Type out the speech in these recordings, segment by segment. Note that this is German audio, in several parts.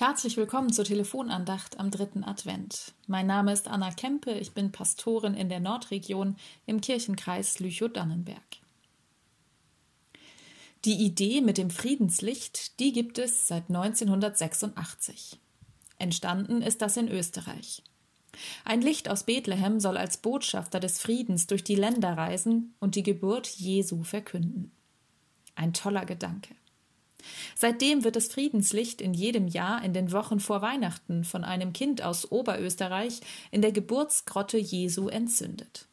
Herzlich willkommen zur Telefonandacht am dritten Advent. Mein Name ist Anna Kempe, ich bin Pastorin in der Nordregion im Kirchenkreis Lüchow-Dannenberg. Die Idee mit dem Friedenslicht, die gibt es seit 1986. Entstanden ist das in Österreich. Ein Licht aus Bethlehem soll als Botschafter des Friedens durch die Länder reisen und die Geburt Jesu verkünden. Ein toller Gedanke. Seitdem wird das Friedenslicht in jedem Jahr in den Wochen vor Weihnachten von einem Kind aus Oberösterreich in der Geburtsgrotte Jesu entzündet.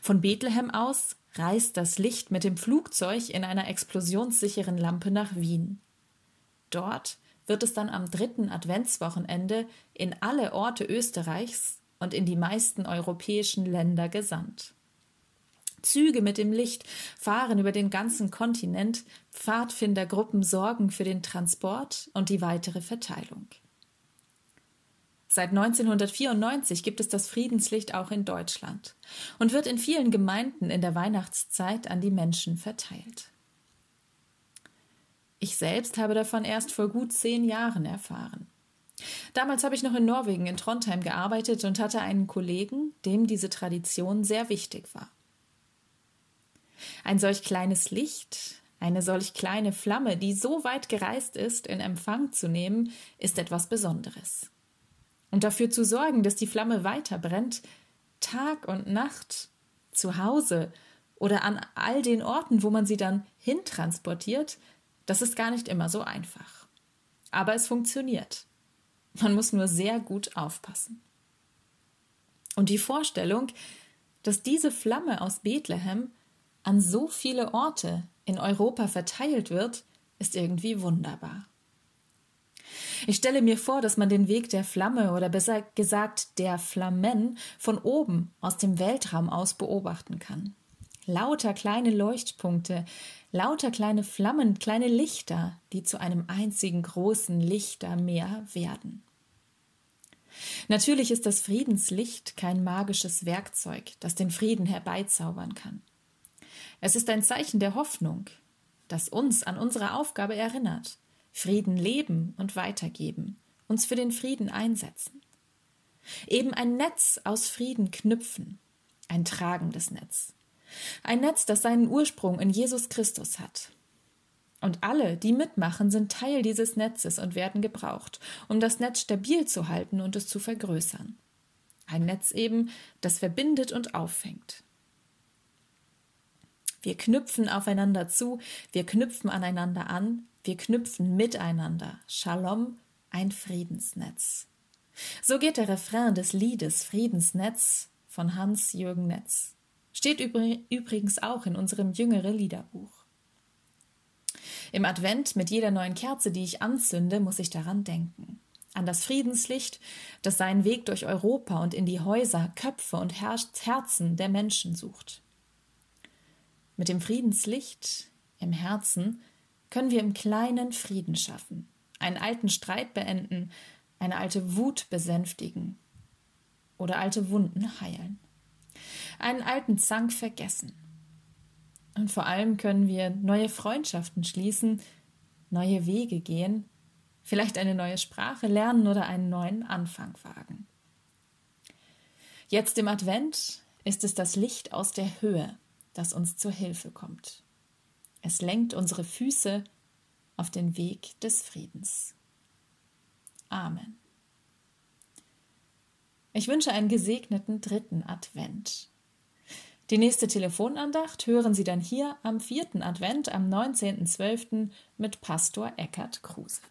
Von Bethlehem aus reist das Licht mit dem Flugzeug in einer explosionssicheren Lampe nach Wien. Dort wird es dann am dritten Adventswochenende in alle Orte Österreichs und in die meisten europäischen Länder gesandt. Züge mit dem Licht fahren über den ganzen Kontinent, Pfadfindergruppen sorgen für den Transport und die weitere Verteilung. Seit 1994 gibt es das Friedenslicht auch in Deutschland und wird in vielen Gemeinden in der Weihnachtszeit an die Menschen verteilt. Ich selbst habe davon erst vor gut zehn Jahren erfahren. Damals habe ich noch in Norwegen in Trondheim gearbeitet und hatte einen Kollegen, dem diese Tradition sehr wichtig war. Ein solch kleines Licht, eine solch kleine Flamme, die so weit gereist ist, in Empfang zu nehmen, ist etwas Besonderes. Und dafür zu sorgen, dass die Flamme weiter brennt, Tag und Nacht, zu Hause oder an all den Orten, wo man sie dann hintransportiert, das ist gar nicht immer so einfach. Aber es funktioniert. Man muss nur sehr gut aufpassen. Und die Vorstellung, dass diese Flamme aus Bethlehem an so viele Orte in Europa verteilt wird, ist irgendwie wunderbar. Ich stelle mir vor, dass man den Weg der Flamme oder besser gesagt der Flammen von oben aus dem Weltraum aus beobachten kann. Lauter kleine Leuchtpunkte, lauter kleine Flammen, kleine Lichter, die zu einem einzigen großen Lichtermeer werden. Natürlich ist das Friedenslicht kein magisches Werkzeug, das den Frieden herbeizaubern kann. Es ist ein Zeichen der Hoffnung, das uns an unsere Aufgabe erinnert, Frieden leben und weitergeben, uns für den Frieden einsetzen. Eben ein Netz aus Frieden knüpfen, ein tragendes Netz. Ein Netz, das seinen Ursprung in Jesus Christus hat. Und alle, die mitmachen, sind Teil dieses Netzes und werden gebraucht, um das Netz stabil zu halten und es zu vergrößern. Ein Netz eben, das verbindet und auffängt. Wir knüpfen aufeinander zu, wir knüpfen aneinander an, wir knüpfen miteinander. Shalom, ein Friedensnetz. So geht der Refrain des Liedes Friedensnetz von Hans-Jürgen Netz. Steht übrigens auch in unserem jüngere Liederbuch. Im Advent mit jeder neuen Kerze, die ich anzünde, muss ich daran denken. An das Friedenslicht, das seinen Weg durch Europa und in die Häuser, Köpfe und Herzen der Menschen sucht. Mit dem Friedenslicht im Herzen können wir im Kleinen Frieden schaffen, einen alten Streit beenden, eine alte Wut besänftigen oder alte Wunden heilen, einen alten Zank vergessen. Und vor allem können wir neue Freundschaften schließen, neue Wege gehen, vielleicht eine neue Sprache lernen oder einen neuen Anfang wagen. Jetzt im Advent ist es das Licht aus der Höhe, das uns zur Hilfe kommt. Es lenkt unsere Füße auf den Weg des Friedens. Amen. Ich wünsche einen gesegneten dritten Advent. Die nächste Telefonandacht hören Sie dann hier am vierten Advent am 19.12. mit Pastor Eckhard Kruse.